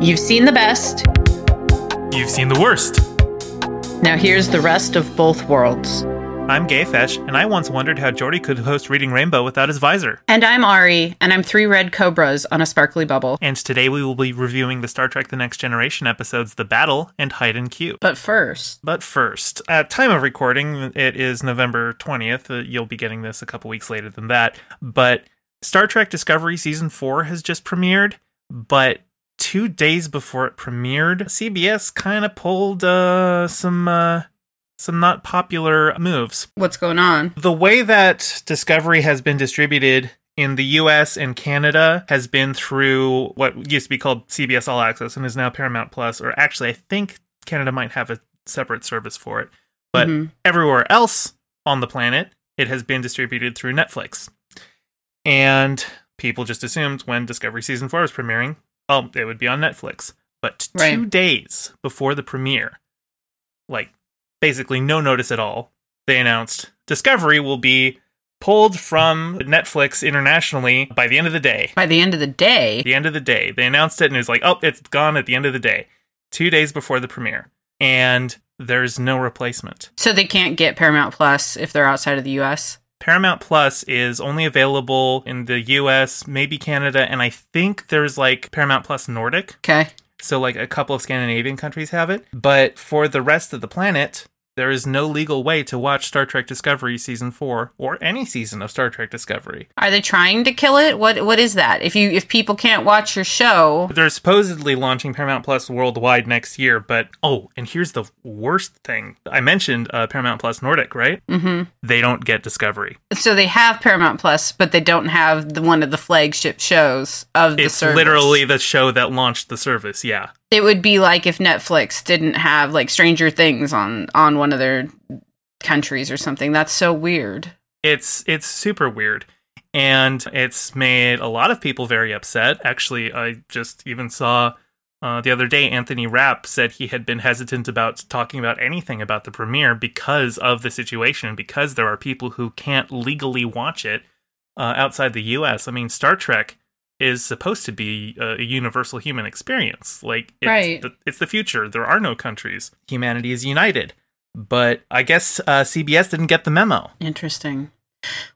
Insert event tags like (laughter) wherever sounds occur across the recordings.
You've seen the best. You've seen the worst. Now here's the rest of both worlds. I'm Gayfesh, and I once wondered how Geordi could host Reading Rainbow without his visor. And I'm Ari, and I'm three red cobras on a sparkly bubble. And today we will be reviewing the Star Trek The Next Generation episodes The Battle and Hide and Q. But first, But first, at time of recording, it is November 20th. Uh, You'll be getting this a couple weeks later than that. But Star Trek Discovery Season 4 has just premiered, but two days before it premiered, CBS kind of pulled uh, some uh, some not popular moves. what's going on? The way that Discovery has been distributed in the US and Canada has been through what used to be called CBS All Access and is now Paramount Plus, or actually, I think Canada might have a separate service for it. But Mhm. everywhere else on the planet, it has been distributed through Netflix. And people just assumed when Discovery Season 4 was premiering, oh, it would be on Netflix. But two Right. days before the premiere, like basically no notice at all, they announced Discovery will be pulled from Netflix internationally by the end of the day. By the end of the day, The end of the day. They announced it and it was like, oh, it's gone at the end of the day. Two days before the premiere. And there's no replacement. so they can't get Paramount Plus if they're outside of the US. Paramount Plus is only available in the US, maybe Canada, and I think there's like Paramount Plus Nordic. Okay. So, like a couple of Scandinavian countries have it. But for the rest of the planet, there is no legal way to watch Star Trek Discovery Season 4 or any season of Star Trek Discovery. Are they trying to kill it? What what is that? If you if people can't watch your show, They're supposedly launching Paramount Plus worldwide next year, but oh, and here's the worst thing. I mentioned uh, Paramount Plus Nordic, right? hmm They don't get Discovery. so they have Paramount Plus, but they don't have the one of the flagship shows of the It's service. literally the show that launched the service, yeah. It would be like if Netflix didn't have like Stranger Things on on one of their countries or something. That's so weird. it's it's super weird and it's made a lot of people very upset actually i just even saw uh, the other day anthony rapp said he had been hesitant about talking about anything about the premiere because of the situation because there are people who can't legally watch it uh, outside the us i mean star trek is supposed to be a, a universal human experience like it's, Right. the, it's the future there are no countries humanity is united but i guess uh, cbs didn't get the memo Interesting.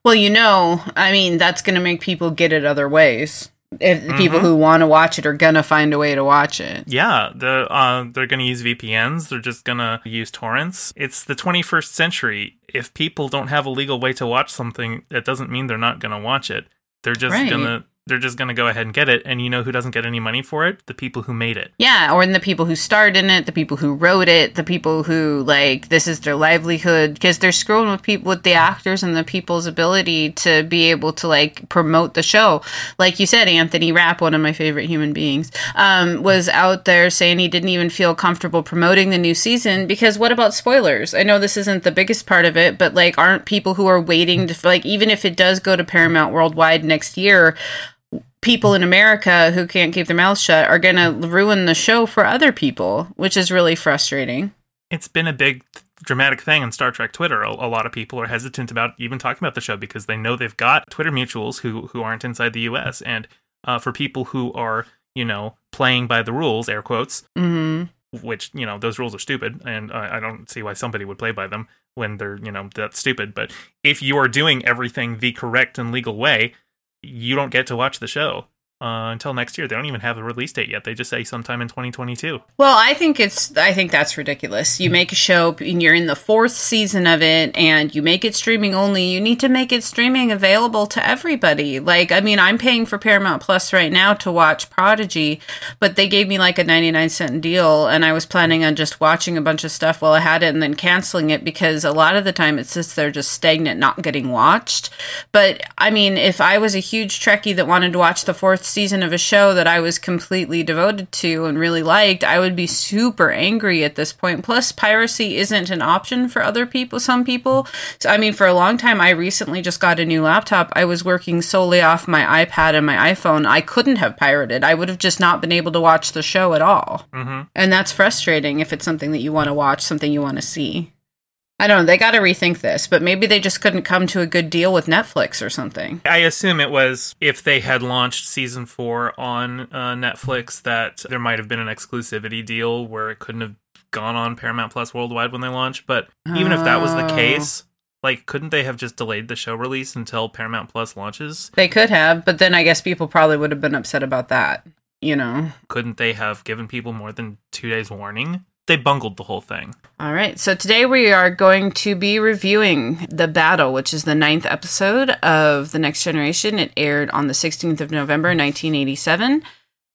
Well, you know, I mean, that's going to make people get it other ways. If the people who want to watch it are going to find a way to watch it. Yeah, the uh, they're going to use VPNs. They're just going to use torrents. It's the 21st century. If people don't have a legal way to watch something, that doesn't mean they're not going to watch it. They're just Right. gonna they're just gonna go ahead and get it. And you know who doesn't get any money for it? The people who made it. Yeah, or the people who starred in it, the people who wrote it, the people who like this is their livelihood because they're screwing with people with the actors and the people's ability to be able to like promote the show. Like you said, Anthony Rapp, one of my favorite human beings, um, was out there saying he didn't even feel comfortable promoting the new season because what about spoilers? I know this isn't the biggest part of it, but like aren't people who are waiting to like even if it does go to Paramount worldwide next year, people in America who can't keep their mouths shut are going to ruin the show for other people, which is really frustrating. It's been a big dramatic thing on Star Trek Twitter. A, a lot of people are hesitant about even talking about the show because they know they've got Twitter mutuals who who aren't inside the U.S. And uh, for people who are you know playing by the rules, air quotes, hmm which you know those rules are stupid and I, I don't see why somebody would play by them when they're you know that's stupid but if you are doing everything the correct and legal way you don't get to watch the show uh, until next year they don't even have a release date yet they just say sometime in 2022 Well, I think it's I think that's ridiculous. You make a show and you're in the fourth season of it and you make it streaming only. You need to make it streaming available to everybody. Like, I mean, I'm paying for Paramount Plus right now to watch Prodigy, but they gave me like a 99 cent deal and I was planning on just watching a bunch of stuff while I had it and then canceling it because a lot of the time it sits there just stagnant, not getting watched. But I mean, if I was a huge Trekkie that wanted to watch the fourth season of a show that I was completely devoted to and really liked, I would be super angry at this point. Plus, piracy isn't an option for other people, some people. So, I mean, for a long time, I recently just got a new laptop. I was working solely off my iPad and my iPhone. I couldn't have pirated. I would have just not been able to watch the show at all. hmm And that's frustrating if it's something that you want to watch, something you want to see. I don't know. They got to rethink this, but maybe they just couldn't come to a good deal with Netflix or something. I assume it was if they had launched season four on uh, Netflix that there might have been an exclusivity deal where it couldn't have gone on Paramount Plus worldwide when they launched. But even if that was the Oh. case, like, couldn't they have just delayed the show release until Paramount Plus launches? They could have, but then I guess people probably would have been upset about that. You know. Couldn't they have given people more than two days warning? They bungled the whole thing. All right. So today we are going to be reviewing The Battle, which is the ninth episode of The Next Generation. It aired on the 16th of November, 1987.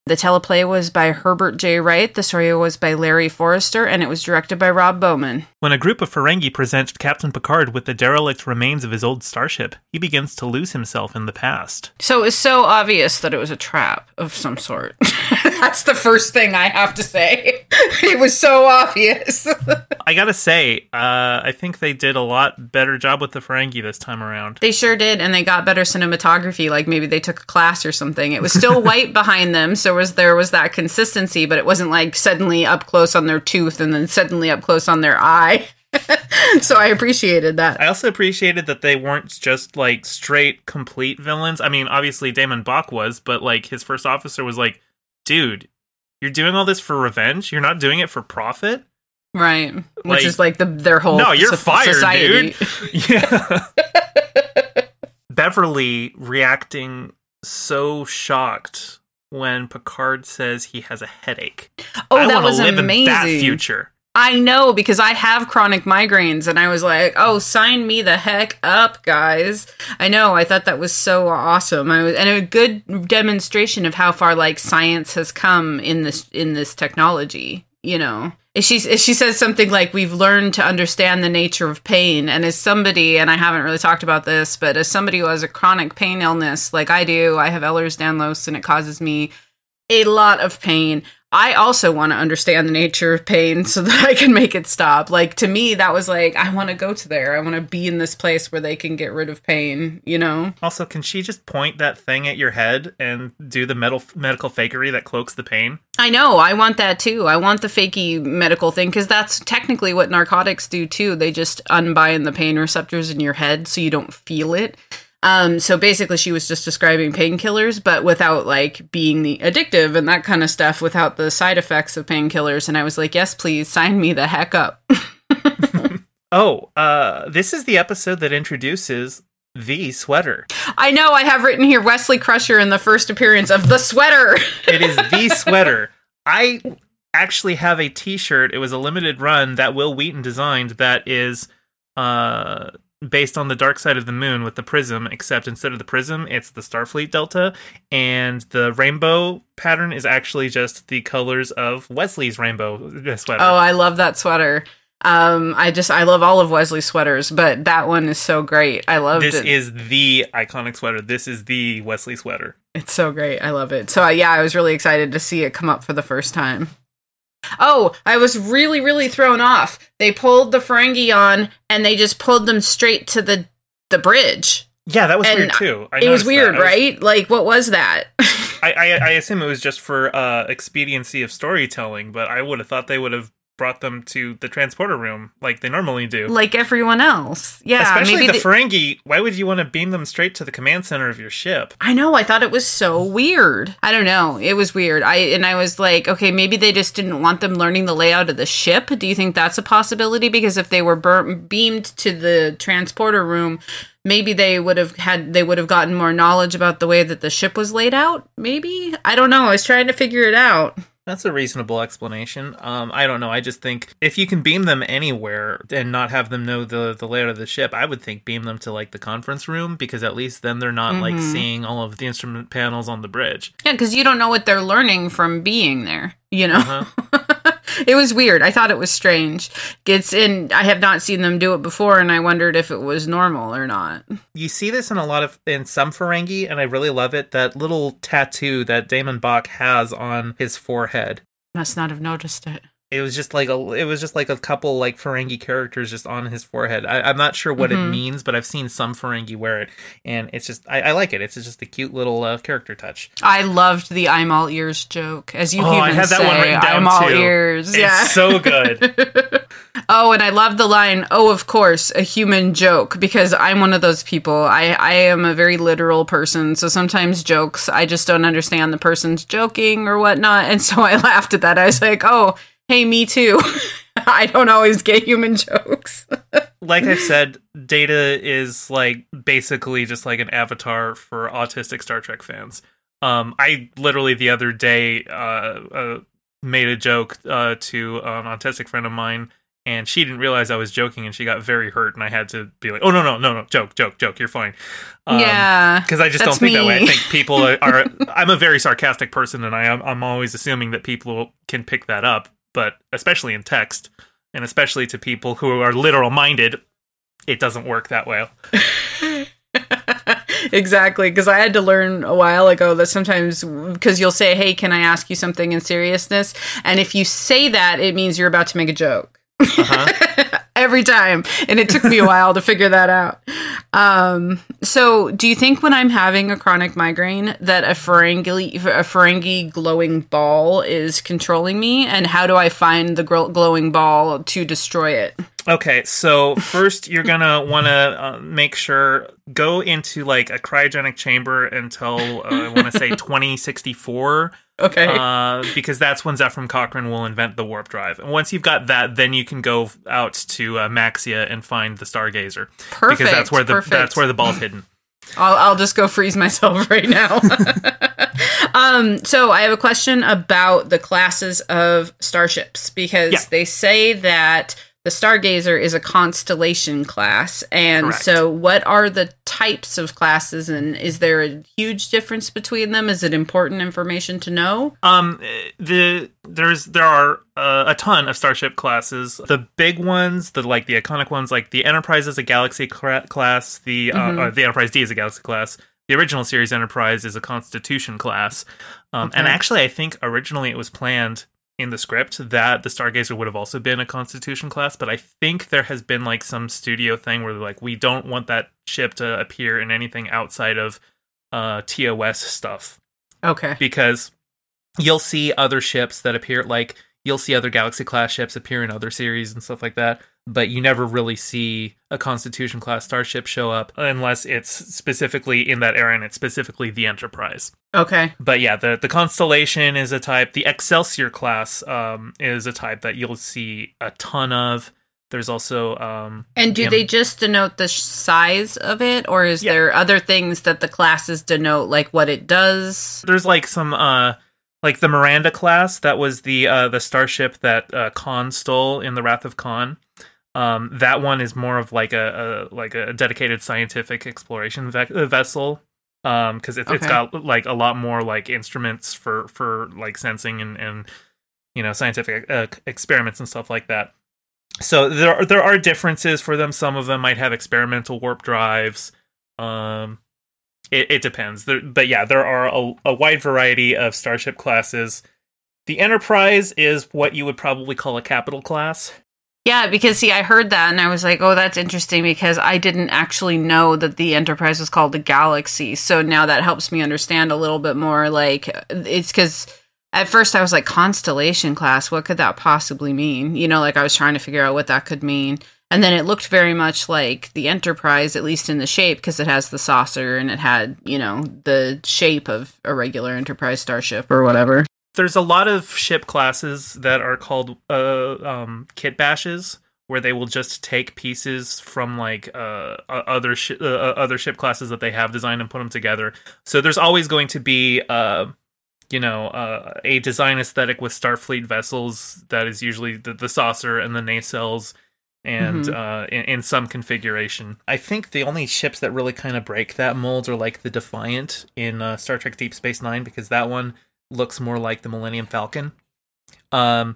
The teleplay was by Herbert J. Wright. The story was by Larry Forrester, and it was directed by Rob Bowman. When a group of Ferengi presents Captain Picard with the derelict remains of his old starship, he begins to lose himself in the past. So it was so obvious that it was a trap of some sort. (laughs) That's the first thing I have to say. (laughs) it was so obvious. (laughs) I gotta say, uh, I think they did a lot better job with the Ferengi this time around. They sure did, and they got better cinematography. Like maybe they took a class or something. It was still (laughs) white behind them, so was there was that consistency, but it wasn't like suddenly up close on their tooth and then suddenly up close on their eye. so I appreciated that. I also appreciated that they weren't just like straight complete villains. I mean, obviously DaiMon Bok was, but like his first officer was like, "Dude, you're doing all this for revenge. You're not doing it for profit." Right, which Like- is like the their whole No, you're so- fired, society. dude. (laughs) Yeah. Beverly reacting so shocked when Picard says he has a headache. Oh, I that was live amazing. in that future. I know because I have chronic migraines and I was like, "Oh, sign me the heck up, guys." I know. I thought that was so awesome. I was and a good demonstration of how far like science has come in this in this technology, you know. If She she says something like we've learned to understand the nature of pain and as somebody and I haven't really talked about this, but as somebody who has a chronic pain illness like I do, I have Ehlers-Danlos and it causes me a lot of pain. I also want to understand the nature of pain (laughs) so that I can make it stop. Like to me, that was like I want to go to there. I want to be in this place where they can get rid of pain. You know? Also, can she just point that thing at your head and do the metal medical fakery that cloaks the pain? I know. I want that too. I want the fakey medical thing because that's technically what narcotics do too. They just unbind the pain receptors in your head so you don't feel it. Um, so basically, she was just describing painkillers, but without like being the addictive and that kind of stuff, without the side effects of painkillers. And I was like, yes, please sign me the heck up. (laughs) Oh, uh, this is the episode that introduces the sweater. I know I have written here Wesley Crusher in the first appearance of the sweater. It is (laughs) the sweater. I actually have a T-shirt. It was a limited run that Wil Wheaton designed. That is uh, based on the dark side of the moon with the prism, except instead of the prism, it's the Starfleet Delta, and the rainbow pattern is actually just the colors of Wesley's rainbow sweater. oh, I love that sweater. Um, I just I love all of Wesley's sweaters, but that one is so great. I love this it. is the iconic sweater. This is the Wesley sweater. It's so great. I love it. So uh, yeah, I was really excited to see it come up for the first time. Oh, I was really, really thrown off. They pulled the Ferengi on and they just pulled them straight to the the bridge. Yeah, that was And weird too. I it was weird, that. I was- right? Like, what was that? (laughs) I, I I assume it was just for uh, expediency of storytelling, but I would have thought they would have brought them to the transporter room like they normally do. like everyone else. Yeah, Especially maybe the they- Ferengi. Why would you want to beam them straight to the command center of your ship? I know. I thought it was so weird. I don't know. It was weird. I and I was like, okay, maybe they just didn't want them learning the layout of the ship. Do you think that's a possibility? Because if they were bur- beamed to the transporter room, maybe they would have had they would have gotten more knowledge about the way that the ship was laid out. Maybe I don't know. I was trying to figure it out. That's a reasonable explanation. Um, I don't know. I just think if you can beam them anywhere and not have them know the the layout of the ship, I would think beam them to like the conference room because at least then they're not like Mhm. seeing all of the instrument panels on the bridge. Yeah, because you don't know what they're learning from being there. You know. Uh-huh. (laughs) it was weird. I thought it was strange. It's in. I have not seen them do it before, and I wondered if it was normal or not. you see this in a lot of in some Ferengi, and I really love it. That little tattoo that DaiMon Bok has on his forehead. Must not have noticed it. It was just like a it was just like a couple like Ferengi characters just on his forehead. I, I'm not sure what it Mhm. means, but I've seen some Ferengi wear it, and it's just I, I like it. It's just a cute little uh, character touch. I loved the "I'm all ears" joke, as you Oh, even I had that say. one written down, I'm all too. ears. It's so good. (laughs) Oh, and I love the line, oh, of course, a human joke, because I'm one of those people. I, I am a very literal person. So sometimes jokes, I just don't understand the person's joking or whatnot. And so I (laughs) laughed at that. I was like, oh, hey, me too. (laughs) I don't always get human jokes. (laughs) like I said, Data is like basically just like an avatar for autistic Star Trek fans. Um, I literally the other day uh, uh, made a joke uh, to an autistic friend of mine, and she didn't realize I was joking, and she got very hurt, and I had to be like, "Oh no, no, no, no, joke, joke, joke. You're fine." Um, yeah, because I just don't think me. that way. I think people are, (laughs) are. I'm a very sarcastic person, and I am I'm always assuming that people can pick that up, but especially in text, and especially to people who are literal minded, it doesn't work that way. (laughs) exactly because i had to learn a while ago that sometimes because you'll say hey can i ask you something in seriousness and if you say that it means you're about to make a joke uh-huh. (laughs) every time. And it took me a while to figure that out. Um, so do you think when i'm having a chronic migraine that a ferengi a ferengi glowing ball is controlling me? And how do i find the glowing ball to destroy it Okay, so first you're gonna want to uh, make sure go into like a cryogenic chamber until uh, I want to say (laughs) 2064. Okay, uh, because that's when Zefram Cochrane will invent the warp drive, and once you've got that, then you can go out to uh, Maxia and find the Stargazer. Perfect. Because that's where the perfect. that's where the ball's hidden. I'll, I'll just go freeze myself (laughs) right now. (laughs) um, so I have a question about the classes of starships because yeah. they say that the Stargazer is a constellation class. And Correct. so, what are the types of classes, and is there a huge difference between them? Is it important information to know? Um, the there's there are uh, a ton of starship classes. The big ones, the like the iconic ones, like the Enterprise is a Galaxy class. The uh, mm-hmm. uh, the Enterprise D is a Galaxy class. The original series Enterprise is a Constitution class. Um, okay. And actually, I think originally it was planned in the script that the Stargazer would have also been a Constitution class, but I think there has been like some studio thing where like we don't want that ship to appear in anything outside of uh TOS stuff. Okay. Because you'll see other ships that appear like you'll see other Galaxy class ships appear in other series and stuff like that, but you never really see a Constitution class starship show up unless it's specifically in that era and it's specifically the Enterprise. Okay. But yeah, the, the Constellation is a type. The Excelsior class um, is a type that you'll see a ton of. There's also um, and do they just denote the size of it, or is yeah. there other things that the classes denote, like what it does? There's like some uh, like the Miranda class that was the uh, the starship that uh, Khan stole in the Wrath of Khan. Um, that one is more of like a, a like a dedicated scientific exploration ve- uh, vessel. Um because it, okay. it's got like a lot more like instruments for for like sensing and and you know scientific uh, experiments and stuff like that. So there are, there are differences for them. Some of them might have experimental warp drives. Um it, it depends. There, but yeah there are a, a wide variety of starship classes. The enterprise is what you would probably call a capital class yeah, because see, I heard that and I was like, oh, that's interesting because I didn't actually know that the Enterprise was called the Galaxy. So now that helps me understand a little bit more. Like, it's because at first I was like, Constellation class, what could that possibly mean? You know, like I was trying to figure out what that could mean. And then it looked very much like the Enterprise, at least in the shape, because it has the saucer and it had, you know, the shape of a regular Enterprise starship or whatever there's a lot of ship classes that are called uh, um, kit bashes where they will just take pieces from like uh, other sh- uh, uh, other ship classes that they have designed and put them together. So there's always going to be uh, you know uh, a design aesthetic with Starfleet vessels that is usually the, the saucer and the nacelles and mm-hmm. uh, in, in, some configuration. I think the only ships that really kind of break that mold are like the Defiant in uh, Star Trek Deep Space Nine because that one looks more like the Millennium Falcon. Um,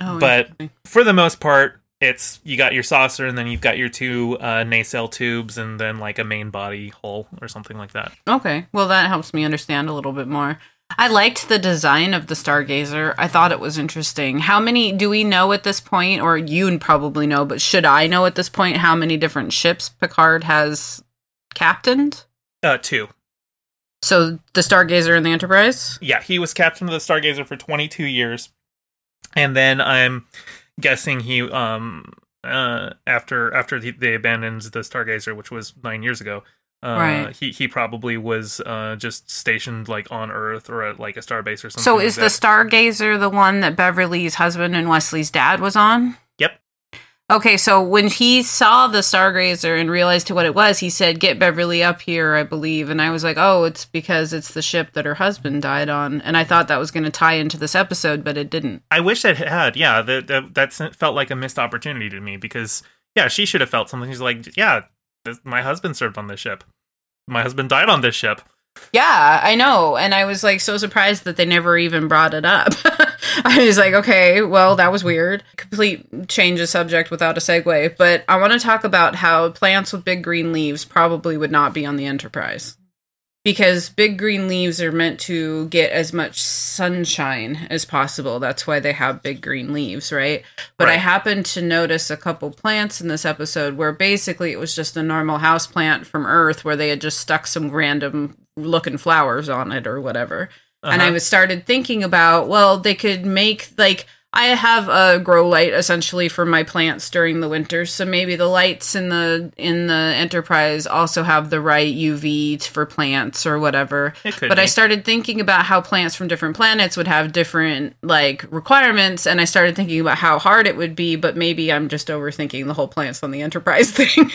oh, but for the most part, it's you got your saucer and then you've got your two uh, nacelle tubes and then like a main body hull or something like that. Okay, well that helps me understand a little bit more. I liked the design of the Stargazer. I thought it was interesting. How many do we know at this point, or you probably know, but should I know at this point how many different ships Picard has captained? Uh, two. So the Stargazer and the Enterprise? Yeah, he was captain of the Stargazer for 22 years. And then I'm guessing he um uh after after he, they abandoned the Stargazer, which was nine years ago. Uh, Right. He he probably was uh just stationed like on Earth or at like a starbase or something. So like is the that. Stargazer the one that Beverly's husband and Wesley's dad was on? Okay, so when he saw the Stargazer and realized what it was, he said, "Get Beverly up here," I believe, and I was like, "Oh, it's because it's the ship that her husband died on." And I thought that was going to tie into this episode, but it didn't. I wish it had. Yeah, that felt like a missed opportunity to me because yeah, she should have felt something. She's like, yeah, this, my husband served on this ship. My husband died on this ship. Yeah, I know. And I was like so surprised that they never even brought it up. (laughs) I was like, okay, well, that was weird. Complete change of subject without a segue. But I want to talk about how plants with big green leaves probably would not be on the Enterprise. Because big green leaves are meant to get as much sunshine as possible. That's why they have big green leaves, right? But I happened to notice a couple plants in this episode where basically it was just a normal house plant from Earth where they had just stuck some random looking flowers on it or whatever. And I Uh-huh. was started thinking about, well, they could make like I have a grow light essentially for my plants during the winter, so maybe the lights in the in the Enterprise also have the right UV for plants or whatever. But I started thinking about how plants from different planets would have different like requirements, and I started thinking about how hard it would be. But maybe I'm just overthinking the whole plants on the Enterprise (laughs) thing.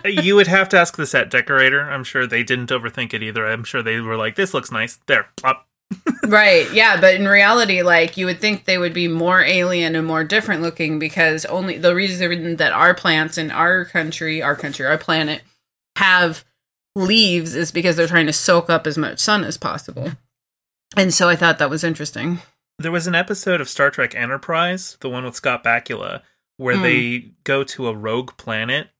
(laughs) you would have to ask the set decorator. I'm sure they didn't overthink it either. I'm sure they were like, "This looks nice." There, plop. (laughs) right yeah but in reality like you would think they would be more alien and more different looking because only the reason that our plants in our country our country our planet have leaves is because they're trying to soak up as much sun as possible and so i thought that was interesting There was an episode of Star Trek Enterprise, the one with Scott Bakula, where Hmm. they go to a rogue planet.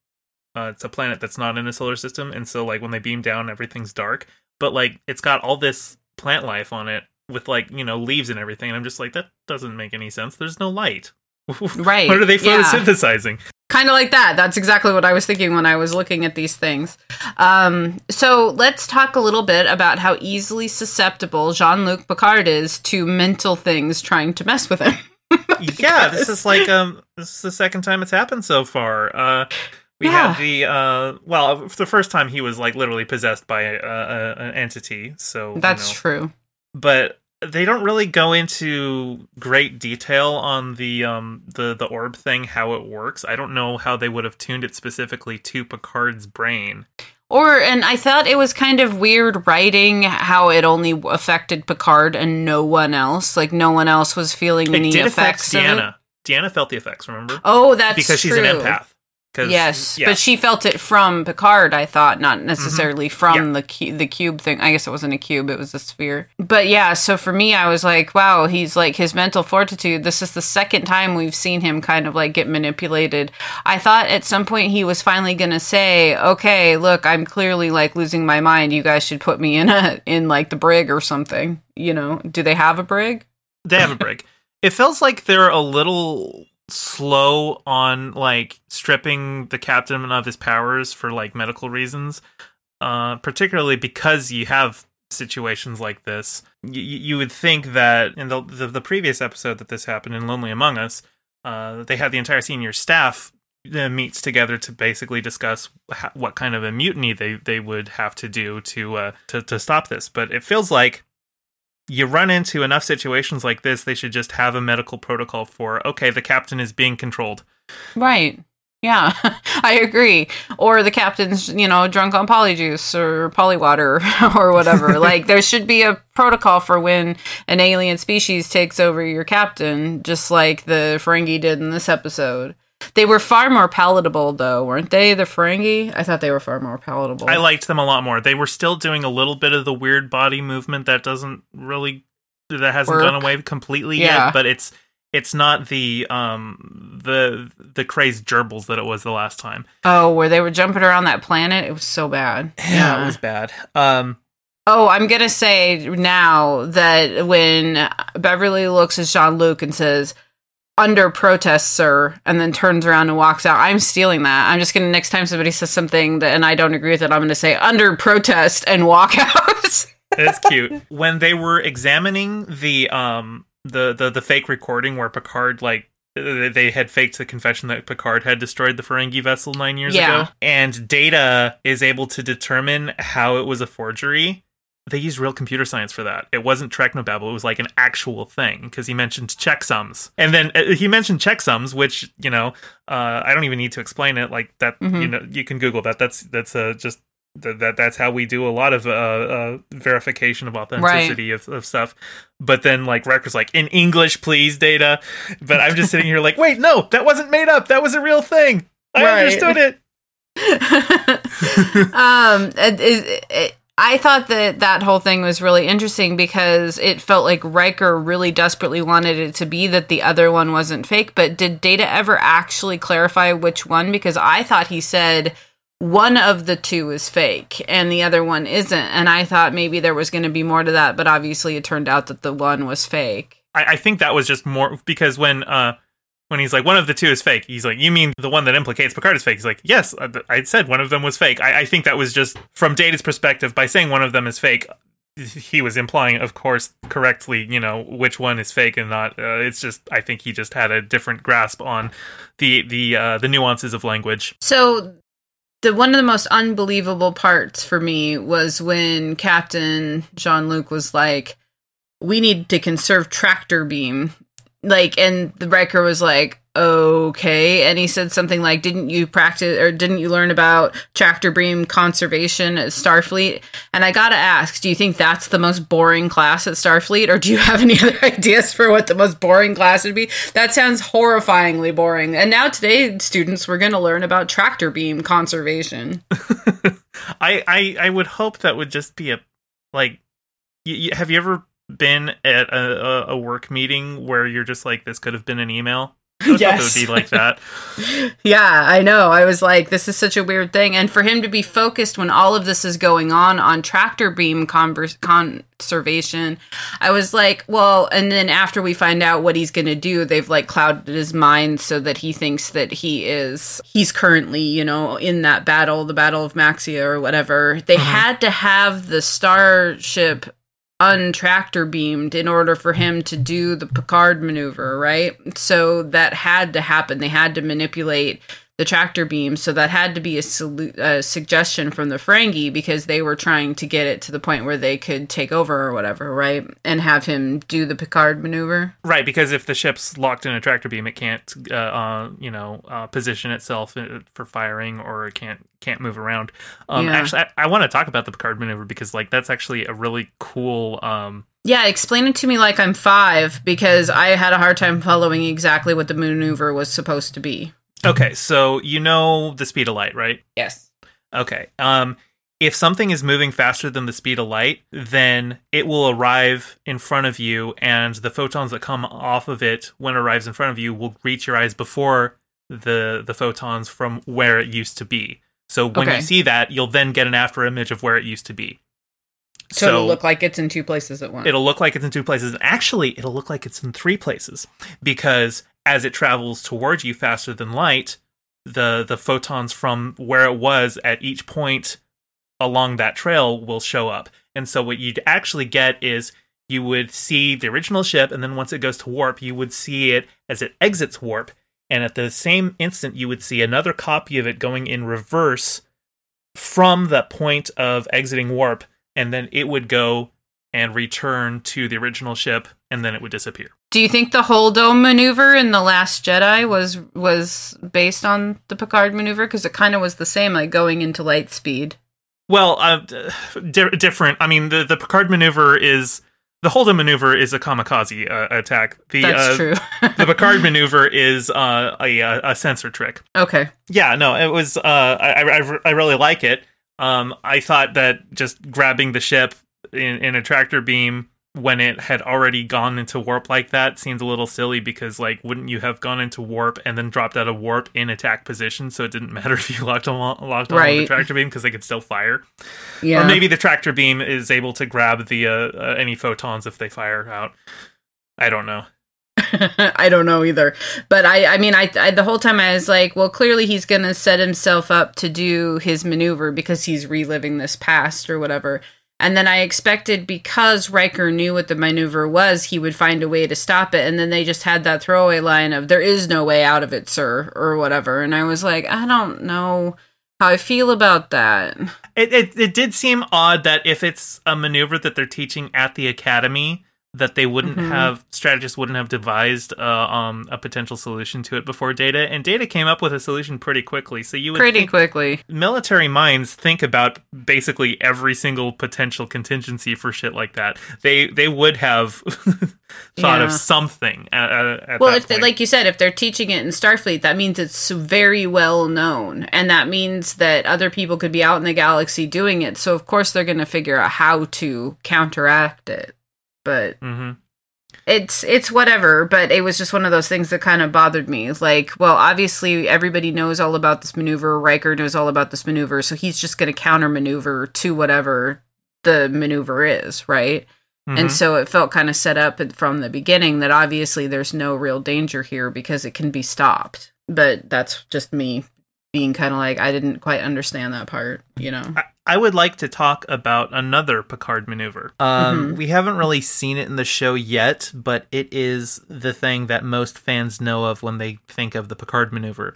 Uh, it's a planet that's not in a solar system, and so like when they beam down, everything's dark. But like it's got all this plant life on it with like you know leaves and everything. And I'm just like that doesn't make any sense. There's no light. (laughs) Right, what are they yeah. photosynthesizing? kind of like that that's exactly what i was thinking when i was looking at these things um, so let's talk a little bit about how easily susceptible jean-luc picard is to mental things trying to mess with him (laughs) yeah, this is like um this is the second time it's happened so far. Uh we Yeah. had the uh well, for the first time he was like literally possessed by a, a, an entity. So you that's know. true But they don't really go into great detail on the um the the orb thing how it works. I don't know how they would have tuned it specifically to Picard's brain. Or, and I thought it was kind of weird writing how it only affected Picard and no one else. Like, no one else was feeling It any did affect effects of it. Deanna. Deanna felt the effects, remember? Oh, that's because she's an empath. Yes, yeah. but she felt it from Picard. I thought, not necessarily from Mm-hmm. Yeah. the cu- the cube thing. I guess it wasn't a cube; it was a sphere. But yeah, so for me, I was like, wow, he's like his mental fortitude. This is the second time we've seen him kind of like get manipulated. I thought at some point he was finally going to say, okay, look, I'm clearly like losing my mind. You guys should put me in a in like the brig or something. You know, do they have a brig? They have a brig. (laughs) it feels like they're a little slow on like stripping the captain of his powers for like medical reasons. Uh, particularly because you have situations like this. You, you would think that in the, the the previous episode that this happened in Lonely Among Us, uh, they had the entire senior staff uh, meets together to basically discuss ha- what kind of a mutiny they, they would have to do to uh, to to stop this. But it feels like you run into enough situations like this, they should just have a medical protocol for okay, the captain is being controlled. Right. Yeah, (laughs) I agree. Or the captain's, you know, drunk on polyjuice or polywater (laughs) or whatever. (laughs) like there should be a protocol for when an alien species takes over your captain, just like the Ferengi did in this episode. They were far more palatable though, weren't they? The Ferengi? I thought they were far more palatable. I liked them a lot more. They were still doing a little bit of the weird body movement that doesn't really that hasn't Work. gone away completely Yeah. yet, but it's it's not the um the the crazed gerbils that it was the last time. oh, where they were jumping around that planet? It was so bad. (sighs) Yeah, it was bad. Um Oh, I'm gonna say now that when Beverly looks at Jean Luc and says, "Under protest, sir," and then turns around and walks out, I'm stealing that. I'm just gonna next time somebody says something that and I don't agree with it, I'm gonna say "under protest" and walk (laughs) out. That's cute. when they were examining the um the, the the fake recording where Picard like they had faked the confession that Picard had destroyed the Ferengi vessel nine years Yeah. ago, and Data is able to determine how it was a forgery. They used real computer science for that. It wasn't technobabble; it was like an actual thing because he mentioned checksums, and then uh, he mentioned checksums, which you know uh, I don't even need to explain it. Like that, Mhm. you know, you can Google that. That's that's uh, just that, that that's how we do a lot of uh, uh, verification of authenticity of, of stuff. But then like records like in English, please, data. But I'm just sitting here like, wait, no, that wasn't made up. That was a real thing. I Right. understood it. (laughs) um, it, it, I thought that that whole thing was really interesting because it felt like Riker really desperately wanted it to be that the other one wasn't fake. But did Data ever actually clarify which one? Because I thought he said one of the two is fake and the other one isn't. And I thought maybe there was going to be more to that, but obviously it turned out that the one was fake. I, I think that was just more because when uh when he's like one of the two is fake, he's like, you mean the one that implicates Picard is fake? He's like, yes, I, I said one of them was fake. I, I think that was just from Data's perspective by saying one of them is fake. He was implying, of course, correctly, you know, which one is fake and not. Uh, it's just, I think he just had a different grasp on the the uh, the nuances of language. So the one of the most unbelievable parts for me was when Captain Jean Luc was like, "We need to conserve tractor beam," like, and the Riker was like, "Okay," and he said something like, "Didn't you practice or didn't you learn about tractor beam conservation at Starfleet?" And I gotta ask, do you think that's the most boring class at Starfleet, or do you have any (laughs) other ideas for what the most boring class would be? That sounds horrifyingly boring. And now today, students, we're to learn about tractor beam conservation. (laughs) I, I I would hope that would just be a like. Y- y- have you ever been at a, a, work meeting where you're just like, this could have been an email? I Yes. it would be like that. (laughs) yeah, I know. I was like, this is such a weird thing. And for him to be focused when all of this is going on on tractor beam convers- conservation, I was like, well, and then after we find out what he's going to do, they've like clouded his mind so that he thinks that he is, he's currently, you know, in that battle, the Battle of Maxia or whatever. They mm-hmm. had to have the starship untractor beamed in order for him to do the Picard maneuver, right? So that had to happen. They had to manipulate the tractor beam. So that had to be a, solu- a suggestion from the Ferengi because they were trying to get it to the point where they could take over or whatever, right? And have him do the Picard maneuver. Right, because if the ship's locked in a tractor beam, it can't, uh, uh, you know, uh, position itself uh, for firing, or it can't can't move around. Um, Yeah. Actually, I, I want to talk about the Picard maneuver because, like, that's actually a really cool. Um, Yeah, explain it to me like I'm five because I had a hard time following exactly what the maneuver was supposed to be. Okay, so you know the speed of light, right? Yes. Okay. Um, if something is moving faster than the speed of light, then it will arrive in front of you, and the photons that come off of it when it arrives in front of you will reach your eyes before the the photons from where it used to be. So when Okay. you see that, you'll then get an after image of where it used to be. So, it'll look like it's in two places at once. It'll look like it's in two places. And actually, it'll look like it's in three places because as it travels towards you faster than light, the the photons from where it was at each point along that trail will show up. And so what you'd actually get is you would see the original ship and then once it goes to warp, you would see it as it exits warp and at the same instant you would see another copy of it going in reverse from the point of exiting warp and then it would go and return to the original ship and then it would disappear. Do you think the Holdo maneuver in the Last Jedi was was based on the Picard maneuver? Because it kind of was the same, like going into light speed. Well, uh, di- different. I mean, the the Picard maneuver is the Holdo maneuver is a kamikaze uh, attack. The That's uh, true. (laughs) the Picard maneuver is uh, a a sensor trick. okay. Yeah, no, it was. Uh, I, I I really like it. Um, I thought that just grabbing the ship in, in a tractor beam when it had already gone into warp like that seemed a little silly because like wouldn't you have gone into warp and then dropped out of warp in attack position so it didn't (laughs) matter if you locked on locked on the tractor beam because they could still fire Yeah. or maybe the tractor beam is able to grab the uh, uh, any photons if they fire out I don't know (laughs) I don't know either. But I, I mean, I, I, the whole time I was like, well, clearly he's going to set himself up to do his maneuver because he's reliving this past or whatever. And then I expected because Riker knew what the maneuver was, he would find a way to stop it. And then they just had that throwaway line of, there is no way out of it, sir, or whatever. And I was like, I don't know how I feel about that. It, it, it did seem odd that if it's a maneuver that they're teaching at the academy, that they wouldn't Mhm. have strategists wouldn't have devised uh, um, a potential solution to it before Data, and Data came up with a solution pretty quickly. So you would Pretty quickly. military minds think about basically every single potential contingency for shit like that. They they would have (laughs) thought of something at, at Well, if they, like you said, if they're teaching it in Starfleet, that means it's very well known, and that means that other people could be out in the galaxy doing it. So of course they're going to figure out how to counteract it. But Mhm. it's it's whatever. But it was just one of those things that kind of bothered me. Like, well, obviously everybody knows all about this maneuver. Riker knows all about this maneuver, so he's just going to counter maneuver to whatever the maneuver is, right? And Mhm. so it felt kind of set up from the beginning that obviously there's no real danger here because it can be stopped. But that's just me being kind of like, I didn't quite understand that part, you know? I, I would like to talk about another Picard maneuver. Um, Mhm. We haven't really seen it in the show yet, but it is the thing that most fans know of when they think of the Picard maneuver.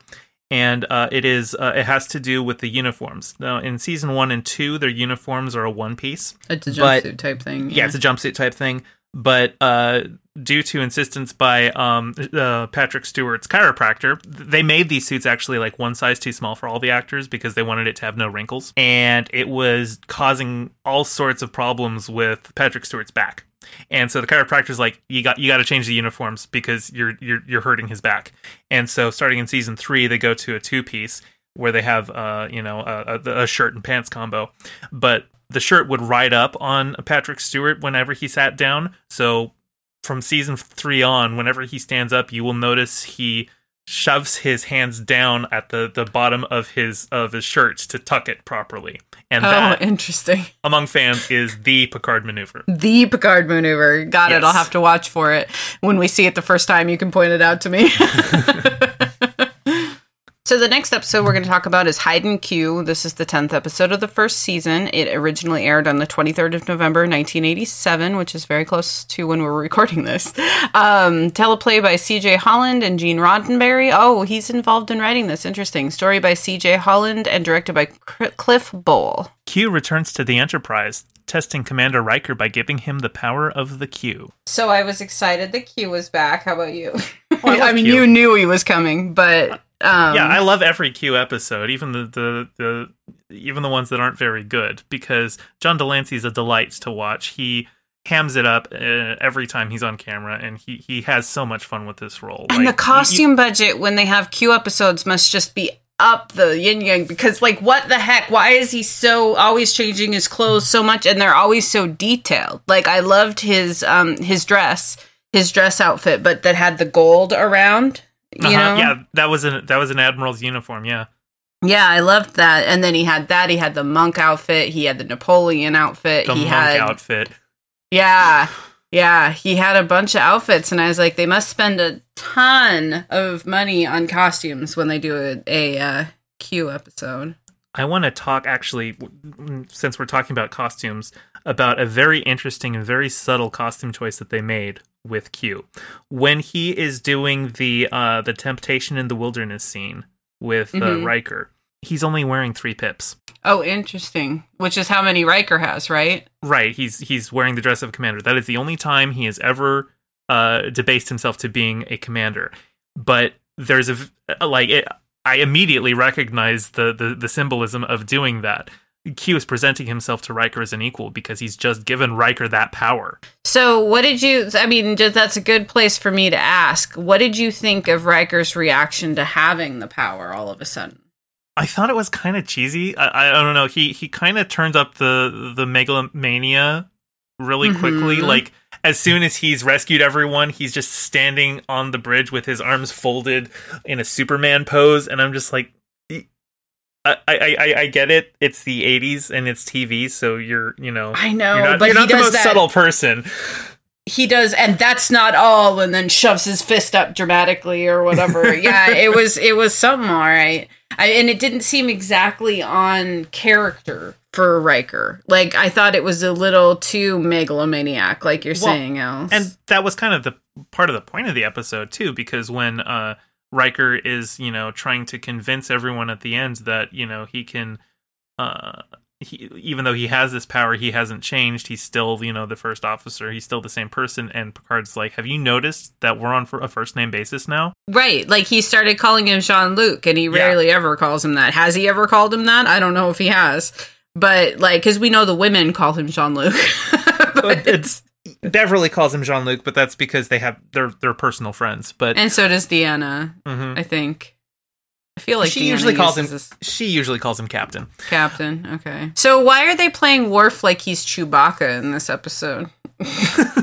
And uh, it is uh, it has to do with the uniforms. Now, in season one and two, their uniforms are a one piece. It's a But- jumpsuit type thing. Yeah, it's a jumpsuit type thing. But uh, due to insistence by um, uh, Patrick Stewart's chiropractor, they made these suits actually like one size too small for all the actors because they wanted it to have no wrinkles, and it was causing all sorts of problems with Patrick Stewart's back. And so the chiropractor's like, you got you got to change the uniforms because you're you're you're hurting his back. And so starting in season three, they go to a two piece where they have uh you know a, a, a shirt and pants combo, but the shirt would ride up on Patrick Stewart whenever he sat down. So from season three on, whenever he stands up, you will notice he shoves his hands down at the, the bottom of his of his shirt to tuck it properly. And Oh, that interesting. among fans is the Picard maneuver. The Picard maneuver. Got it. I'll have to watch for it. When we see it the first time, you can point it out to me. (laughs) (laughs) So the next episode we're going to talk about is Hide and Q. This is the 10th episode of the first season. It originally aired on the 23rd of November, 1987, which is very close to when we're recording this. Um, teleplay by CJ Holland and Gene Roddenberry. Oh, he's involved in writing this. Interesting. Story by CJ Holland and directed by Cr- Cliff Bole. Q returns to the Enterprise, testing Commander Riker by giving him the power of the Q. So I was excited that Q was back. How about you? I (laughs) I mean, Q. you knew he was coming, but um, yeah, I love every Q episode, even the, the the even the ones that aren't very good, because John de Lancie's a delight to watch. He hams it up uh, every time he's on camera, and he he has so much fun with this role. And Like, the you- costume budget when they have Q episodes must just be up the yin yang because like what the heck why is he so always changing his clothes so much and they're always so detailed like i loved his um his dress his dress outfit but that had the gold around you uh-huh, know yeah, that was an that was an admiral's uniform. Yeah, yeah i loved that and then he had that he had the monk outfit he had the napoleon outfit the he monk had outfit. Yeah. Yeah, he had a bunch of outfits, and I was like, they must spend a ton of money on costumes when they do a, a uh, Q episode. I want to talk actually, since we're talking about costumes, about a very interesting and very subtle costume choice that they made with Q. When he is doing the uh, the temptation in the wilderness scene with uh, Mhm. Riker, he's only wearing three pips. Oh, interesting. Which is how many Riker has, right? Right, he's he's wearing the dress of a commander. That is the only time he has ever uh, debased himself to being a commander. But there's a like it, I immediately recognize the, the the symbolism of doing that. Q is presenting himself to Riker as an equal because he's just given Riker that power. So, what did you? I mean, that's a good place for me to ask. What did you think of Riker's reaction to having the power all of a sudden? I thought it was kind of cheesy. I, I don't know. He he kind of turned up the the megalomania really quickly. Mhm. Like as soon as he's rescued everyone, he's just standing on the bridge with his arms folded in a Superman pose, and I'm just like, I I I, I get it. It's the '80s and it's TV, so you're you know I know, you're not, but you're not the most that. subtle person. he does and that's not all and then shoves his fist up dramatically or whatever (laughs) yeah it was it was something all right I, and it didn't seem exactly on character for Riker. Like I thought it was a little too megalomaniac, like you're Well, saying, Els. and that was kind of the part of the point of the episode too because when uh Riker is you know trying to convince everyone at the end that you know he can uh he, even though he has this power he hasn't changed he's still you know the first officer he's still the same person and Picard's like have you noticed that we're on for a first name basis now right, like he started calling him Jean Luc, and he Yeah. rarely ever calls him that. Has he ever called him that? I don't know if he has, but like because we know the women call him Jean Luc. (laughs) But it's Beverly calls him Jean Luc but that's because they have they're they're personal friends but and so does Deanna, Mhm. I think. I feel like she Deanna usually calls him this she usually calls him captain captain. Okay, so why are they playing Worf like he's Chewbacca in this episode? (laughs)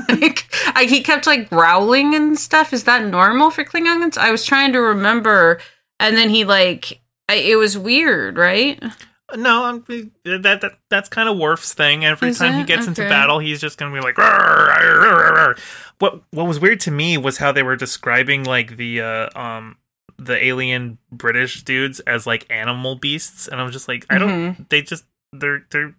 like, I, he kept like growling and stuff. Is that normal for Klingons? I was trying to remember, and then he like I, it was weird, right? No, I'm, that, that that's kind of Worf's thing. Every Is time he it? gets into battle, he's just gonna be like. "Rrr, rrr, rrr, rrr." What what was weird to me was how they were describing like the uh, um the alien British dudes as like animal beasts, and I was just like, I don't. They just they're they're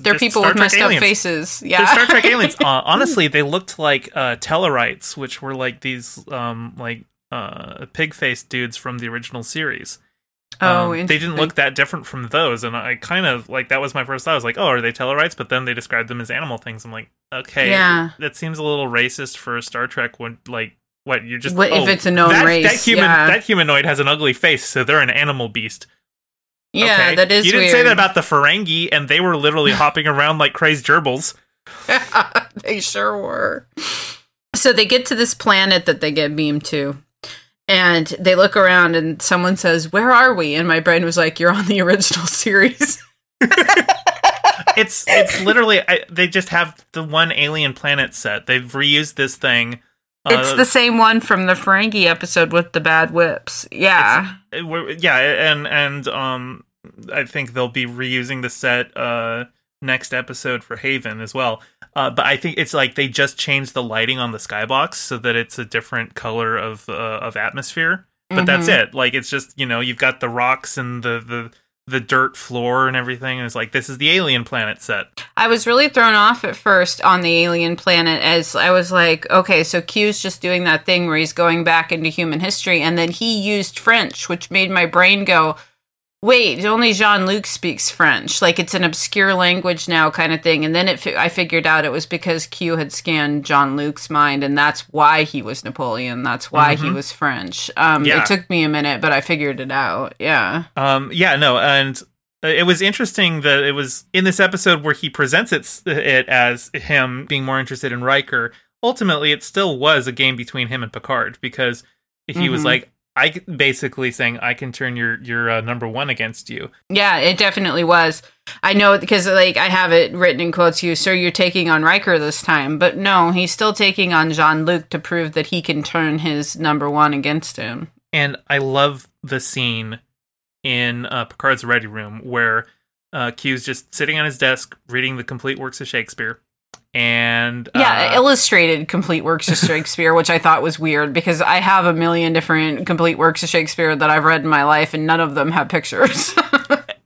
They're people Star with Trek messed aliens. up faces. Yeah, They're Star Trek aliens. (laughs) Uh, honestly, they looked like uh, Tellarites, which were like these um like uh pig faced dudes from the original series. Oh, Um, they didn't look that different from those, and I kind of like that was my first thought. I was like, oh, are they Tellarites? But then they described them as animal things. I'm like, okay, Yeah. that seems a little racist for a Star Trek. When like, what you're just What if oh, it's a known that, race, That human, yeah. that humanoid has an ugly face, so they're an animal beast. yeah, Okay. that is. You didn't weird. say that about the Ferengi, and they were literally (laughs) hopping around like crazed gerbils. (laughs) they sure were. So they get to this planet that they get beamed to. And they look around and someone says, Where are we? And my brain was like, You're on the original (laughs) series. (laughs) it's it's literally I, they just have the one alien planet set. They've reused this thing. it's Uh, the same one from the Ferengi episode with the bad whips. Yeah. yeah, and and um, I think they'll be reusing the set uh next episode for Haven as well. Uh, but I think it's like they just changed the lighting on the skybox so that it's a different color of uh, of atmosphere. But that's Mhm. it. Like it's just you know you've got the rocks and the the the dirt floor and everything, and it's like this is the alien planet set. I was really thrown off at first on the alien planet as I was like, okay, so Q's just doing that thing where he's going back into human history, and then he used French, which made my brain go, wait, only Jean Luc speaks French. Like it's an obscure language now, kind of thing. And then it, fi- I figured out it was because Q had scanned Jean Luc's mind, and that's why he was Napoleon. That's why he Mhm. was French. Um, Yeah. It took me a minute, but I figured it out. Yeah. Um, yeah, no, and uh, it was interesting that it was in this episode where he presents it, it as him being more interested in Riker. Ultimately, it still was a game between him and Picard because he was Mhm. like, I basically saying, I can turn your your uh, number one against you. Yeah, it definitely was. I know because like I have it written in quotes. You, sir, you're taking on Riker this time, but no, he's still taking on Jean Luc to prove that he can turn his number one against him. And I love the scene in uh, Picard's ready room where uh, Q's just sitting on his desk reading the complete works of Shakespeare. And Yeah, uh, illustrated complete works of (laughs) Shakespeare, which I thought was weird because I have a million different complete works of Shakespeare that I've read in my life, and none of them have pictures. (laughs)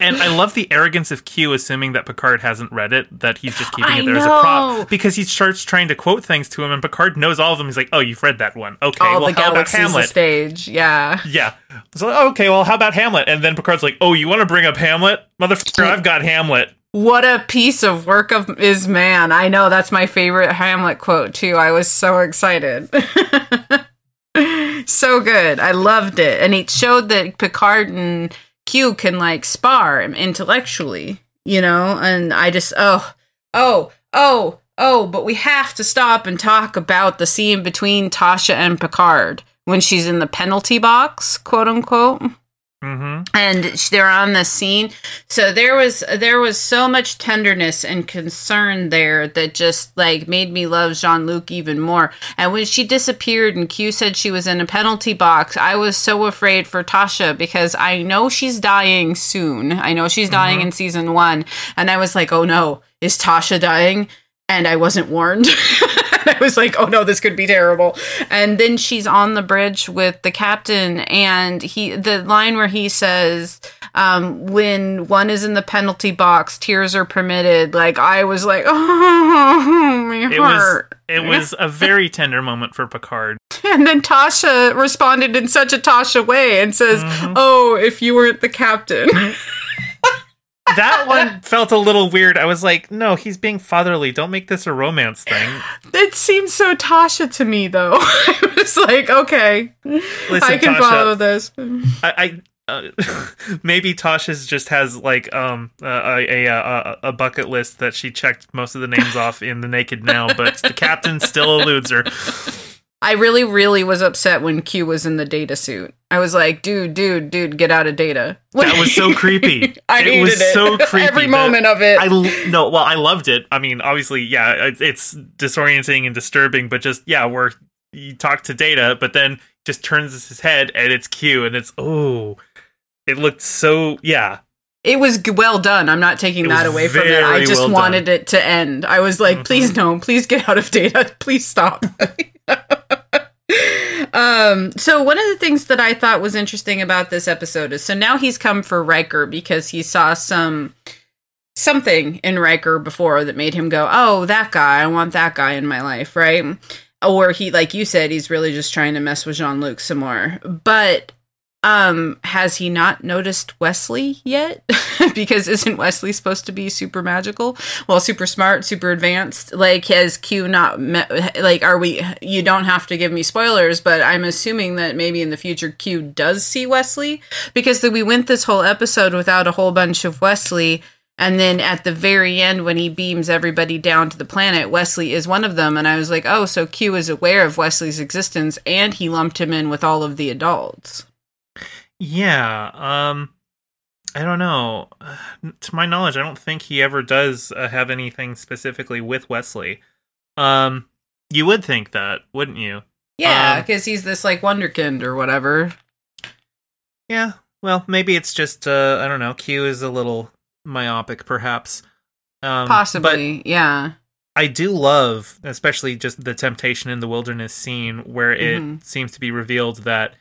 And I love the arrogance of Q assuming that Picard hasn't read it, that he's just keeping I it there as a prop. Because he starts trying to quote things to him, and Picard knows all of them. He's like, oh, you've read that one. Okay, All well, the how about Hamlet? stage. Yeah. Yeah. So, okay, well, how about Hamlet? And then Picard's like, oh, you want to bring up Hamlet? Motherfucker, I've got Hamlet. What a piece of work of is man. I know that's my favorite Hamlet quote too. I was so excited. (laughs) so good. I loved it. And it showed that Picard and Q can like spar intellectually, you know? And I just oh, oh, oh, oh, but we have to stop and talk about the scene between Tasha and Picard when she's in the penalty box, quote unquote Mm-hmm. and they're on the scene. So there was there was so much tenderness and concern there that just like made me love jean-luc even more. And when she disappeared and q said she was in a penalty box i was so afraid for tasha because i know she's dying soon. I know she's dying Mhm. in season one. And i was like oh no is tasha dying? And i wasn't warned (laughs) (laughs) I was like, oh no, this could be terrible. And then she's on the bridge with the captain, and he the line where he says, um, when one is in the penalty box, tears are permitted. Like I was like, (laughs) oh, my It was heart. it (laughs) was a very tender moment for Picard. And then Tasha responded in such a Tasha way and says, Mhm. "Oh, if you weren't the captain." That one felt a little weird. I was like, no, he's being fatherly. Don't make this a romance thing. it seems so Tasha to me, though. (laughs) I was like, okay, Listen, I can Tasha, follow this. I, I uh, (laughs) maybe Tasha's just has like um uh, a, a a a bucket list that she checked most of the names off in the Naked Now, but the captain still eludes her. I really, really was upset when Q was in the data suit. I was like, dude, dude, dude, get out of data. That was so creepy. (laughs) I it was it. so (laughs) creepy. Every moment of it. I no, well, I loved it. I mean, obviously, yeah, it- it's disorienting and disturbing, but just yeah, where you talk to Data, but then just turns his head and it's Q, and it's oh, it looked so yeah. It was well done. I'm not taking It that away from it. I just well wanted it to end. I was like, Mhm. please no, please get out of data. (laughs) Please stop. Um so one of the things that I thought was interesting about this episode is so now he's come for Riker because he saw some something in Riker before that made him go, "Oh, that guy. I want that guy in my life," right? Or he like you said he's really just trying to mess with Jean-Luc some more. But um has he not noticed Wesley yet? (laughs) because isn't Wesley supposed to be super magical? Well, super smart, super advanced. Like has Q not met like are we you don't have to give me spoilers, but I'm assuming that maybe in the future Q does see Wesley because we went this whole episode without a whole bunch of Wesley and then at the very end, when he beams everybody down to the planet, Wesley is one of them. And I was like, oh, so Q is aware of Wesley's existence and he lumped him in with all of the adults. Yeah, um I don't know. (sighs) To my knowledge, I don't think he ever does uh, have anything specifically with Wesley. Um you would think that, wouldn't you? Yeah, Um, because he's this like wonderkind or whatever. Yeah. Well, maybe it's just uh I don't know, Q is a little myopic perhaps. Um Possibly, yeah. I do love especially just the temptation in the wilderness scene where it Mhm. seems to be revealed that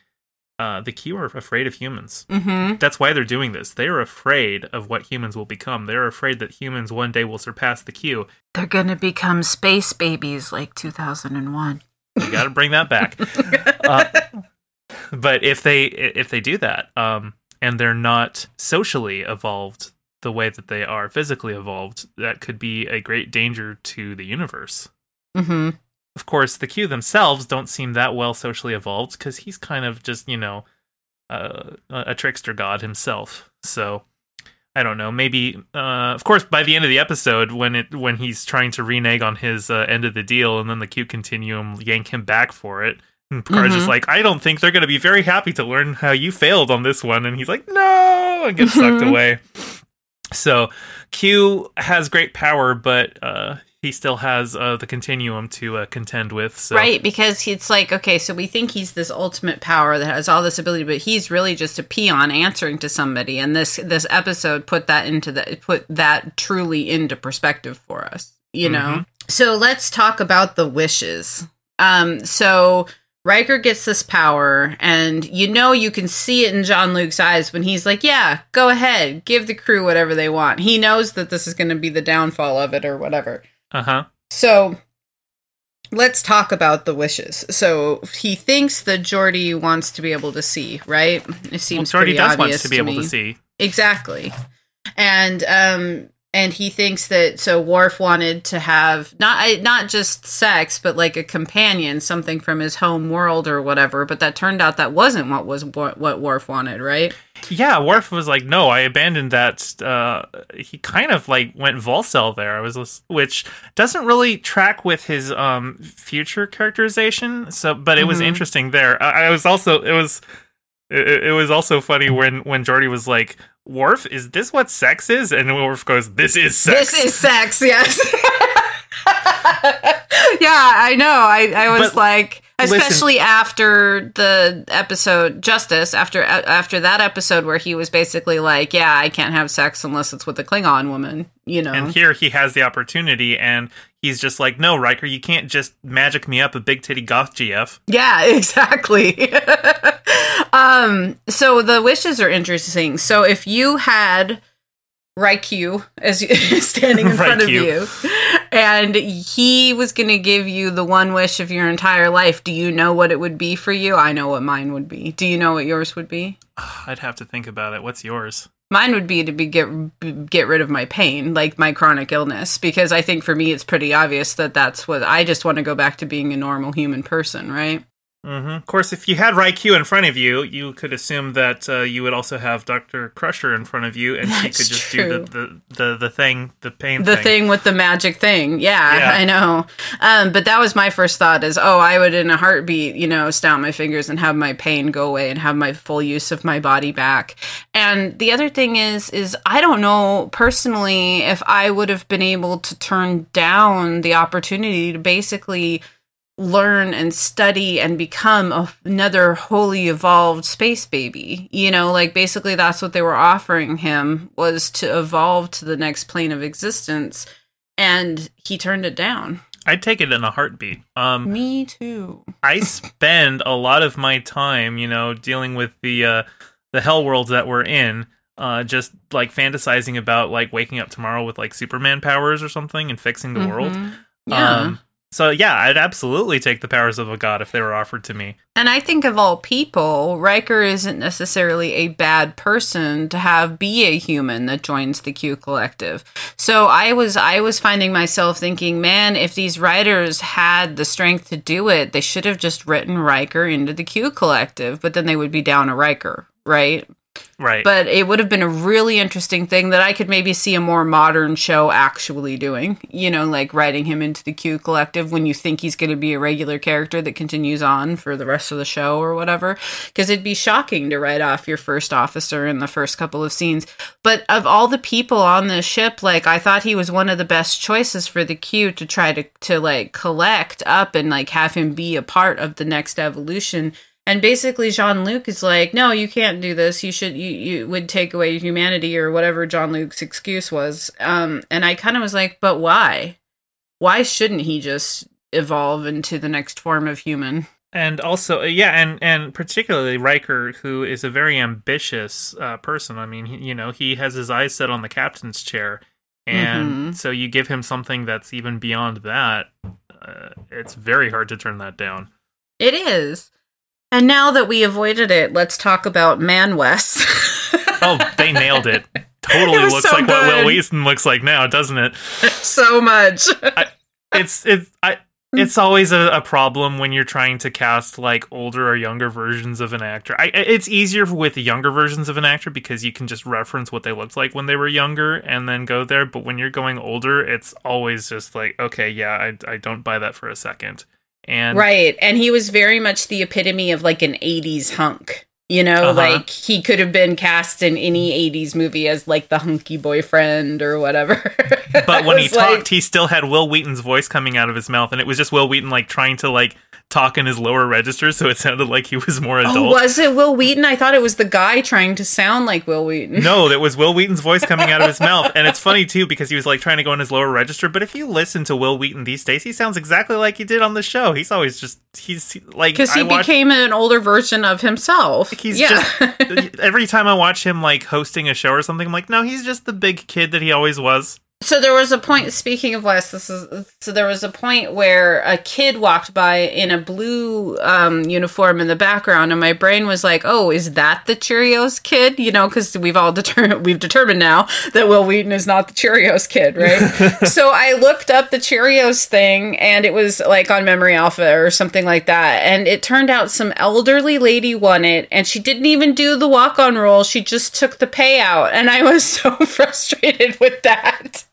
uh the Q are afraid of humans. Mm-hmm. That's why they're doing this. They are afraid of what humans will become. They're afraid that humans one day will surpass the Q. They're gonna become space babies like 2001. You got to bring that back. (laughs) Uh, but if they if they do that, um, and they're not socially evolved the way that they are physically evolved, that could be a great danger to the universe. Mm-hmm. Of course, the Q themselves don't seem that well socially evolved because he's kind of just you know uh, a trickster god himself. So I don't know. Maybe, uh, of course, by the end of the episode, when it when he's trying to renege on his uh, end of the deal, and then the Q Continuum yank him back for it, and Picard's just Mhm. like, "I don't think they're going to be very happy to learn how you failed on this one," and he's like, "No," and gets sucked Mhm. away. So Q has great power, but uh, he still has uh, the Continuum to uh, contend with. So. Right, because it's like, okay, so we think he's this ultimate power that has all this ability, but he's really just a peon answering to somebody. And this this episode put that into the put that truly into perspective for us. You know? Mhm. So let's talk about the wishes. Um, so Riker gets this power, and you know you can see it in Jean Luc's eyes when he's like, Yeah, go ahead, give the crew whatever they want. He knows that this is gonna be the downfall of it or whatever. Uh huh. So let's talk about the wishes. So he thinks that Geordi wants to be able to see, right? It Well, seems Geordi pretty does want obvious to be able me. to see. Exactly. And um and he thinks that so Worf wanted to have not not just sex but like a companion, something from his home world or whatever, but that turned out that wasn't what was what Worf wanted, right? Yeah, Worf was like, "No, I abandoned that." Uh, he kind of like went Volcel there. I was, which doesn't really track with his um future characterization. So, but it was Mhm. interesting there. I, I was also it was it, it was also funny when when Geordi was like, "Worf, is this what sex is?" And Worf goes, "This is sex." This is sex, yes. (laughs) yeah, I know. I, I was But- like, especially after the episode Justice. After after that episode where he was basically like, "Yeah, I can't have sex unless it's with a Klingon woman," you know. And here he has the opportunity, and he's just like, "No, Riker, you can't just magic me up a big titty goth GF." Yeah, (laughs) exactly. (laughs) um, so the wishes are interesting. So if you had Riker as (laughs) standing in front of you, and he was going to give you the one wish of your entire life. Do you know what it would be for you? I know what mine would be. Do you know what yours would be? (sighs) I'd have to think about it. What's yours? Mine would be to be get get rid of my pain, like my chronic illness, because I think for me it's pretty obvious that that's what I just want to go back to being a normal human person, right? Mm-hmm. Of course, if you had Riker in front of you, you could assume that uh, you would also have Doctor Crusher in front of you, and she could just true. do the, the, the the thing, the pain, the thing. thing with the magic thing. Yeah, yeah. I know. Um, but that was my first thought: is oh, I would in a heartbeat, you know, snap my fingers and have my pain go away and have my full use of my body back. And the other thing is, is I don't know personally if I would have been able to turn down the opportunity to basically learn and study and become another wholly evolved space baby you know like basically that's what they were offering him was to evolve to the next plane of existence and he turned it down i'd take it in a heartbeat um me too i spend a lot of my time you know dealing with the uh the hell worlds that we're in uh, just like fantasizing about like waking up tomorrow with like Superman powers or something and fixing the mm-hmm. world. Yeah. Um, so yeah, I'd absolutely take the powers of a god if they were offered to me. And I think of all people, Riker isn't necessarily a bad person to have be a human that joins the Q collective. So I was I was finding myself thinking, man, if these writers had the strength to do it, they should have just written Riker into the Q collective, but then they would be down a Riker, right? Right. But it would have been a really interesting thing that I could maybe see a more modern show actually doing. You know, like writing him into the Q collective when you think he's going to be a regular character that continues on for the rest of the show or whatever. Because it'd be shocking to write off your first officer in the first couple of scenes. But of all the people on this ship, like I thought he was one of the best choices for the Q to try to to like collect up and like have him be a part of the next evolution and basically Jean Luc is like, no, you can't do this. You should you you would take away humanity or whatever Jean Luc's excuse was. Um, and I kind of was like, but why? Why shouldn't he just evolve into the next form of human? And also, uh, yeah, and and particularly Riker, who is a very ambitious uh, person. I mean, he, you know, he has his eyes set on the captain's chair, and mm-hmm. so you give him something that's even beyond that. Uh, it's very hard to turn that down. It is. And now that we avoided it, let's talk about Man Wes. (laughs) oh, they nailed it. Totally it looks so like good. what Wil Wheaton looks like now, doesn't it? So much. I, it's it's I it's always a, a, problem when you're trying to cast like older or younger versions of an actor. I, it's easier with younger versions of an actor because you can just reference what they looked like when they were younger and then go there. But when you're going older, it's always just like, okay, yeah, I, I don't buy that for a second. And right, and he was very much the epitome of like an '80s hunk. You know, uh-huh. like he could have been cast in any 80s movie as like the hunky boyfriend or whatever. (laughs) but when he like, talked, he still had Wil Wheaton's voice coming out of his mouth, and it was just Wil Wheaton like trying to like talk in his lower register, so it sounded like he was more oh, adult. Oh, was it Wil Wheaton? I thought it was the guy trying to sound like Wil Wheaton. No, (laughs) that was Wil Wheaton's voice coming out of his mouth, and it's funny too because he was like trying to go in his lower register. But if you listen to Wil Wheaton these days, he sounds exactly like he did on the show. He's always just he's like because he watch, became an older version of himself. He's yeah. just (laughs) every time I watch him like hosting a show or something, I'm like, no, he's just the big kid that he always was. So there was a point. Speaking of Wes, this is so there was a point where a kid walked by in a blue um, uniform in the background, and my brain was like, "Oh, is that the Cheerios kid?" You know, because we've all determined (laughs) we've determined now that Wil Wheaton is not the Cheerios kid, right? (laughs) so I looked up the Cheerios thing, and it was like on Memory Alpha or something like that, and it turned out some elderly lady won it, and she didn't even do the walk on roll; she just took the payout, and I was (laughs) so frustrated with that.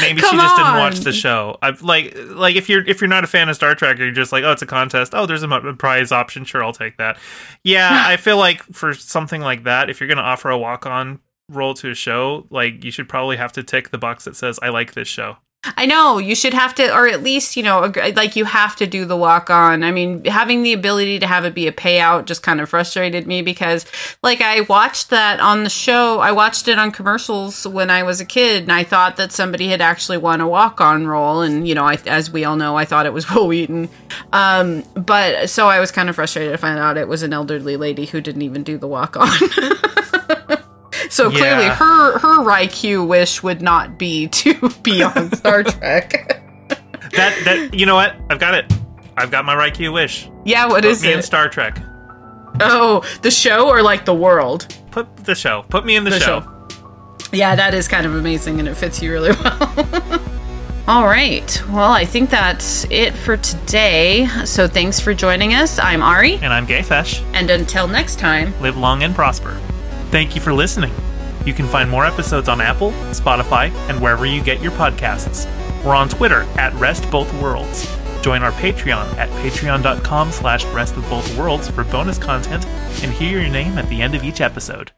Maybe Come she just on. didn't watch the show. I like like if you're if you're not a fan of Star Trek, you're just like, oh, it's a contest. Oh, there's a prize option. Sure, I'll take that. Yeah, (laughs) I feel like for something like that, if you're going to offer a walk on role to a show, like you should probably have to tick the box that says I like this show. I know you should have to, or at least you know, like you have to do the walk on. I mean, having the ability to have it be a payout just kind of frustrated me because, like, I watched that on the show. I watched it on commercials when I was a kid, and I thought that somebody had actually won a walk on role. And you know, I, as we all know, I thought it was (laughs) Wil Wheaton. Um, but so I was kind of frustrated to find out it was an elderly lady who didn't even do the walk on. (laughs) So clearly, Yeah. her her Riker wish would not be (laughs) to be on (laughs) Star Trek. That that you know what? I've got it. I've got my Riker wish. yeah, what Put is me in it? Star Trek. oh, the show or like the world? Put the show. Put me in the, The show. show. Yeah, that is kind of amazing, and it fits you really well. (laughs) All right. Well, I think that's it for today. So thanks for joining us. I'm Ari, And I'm GayFesh. and until next time. Live long and prosper. Thank you for listening. You can find more episodes on Apple, Spotify, and wherever you get your podcasts. We're on Twitter at Rest Both Worlds. Join our Patreon at patreon.com slash rest of both worlds for bonus content and hear your name at the end of each episode.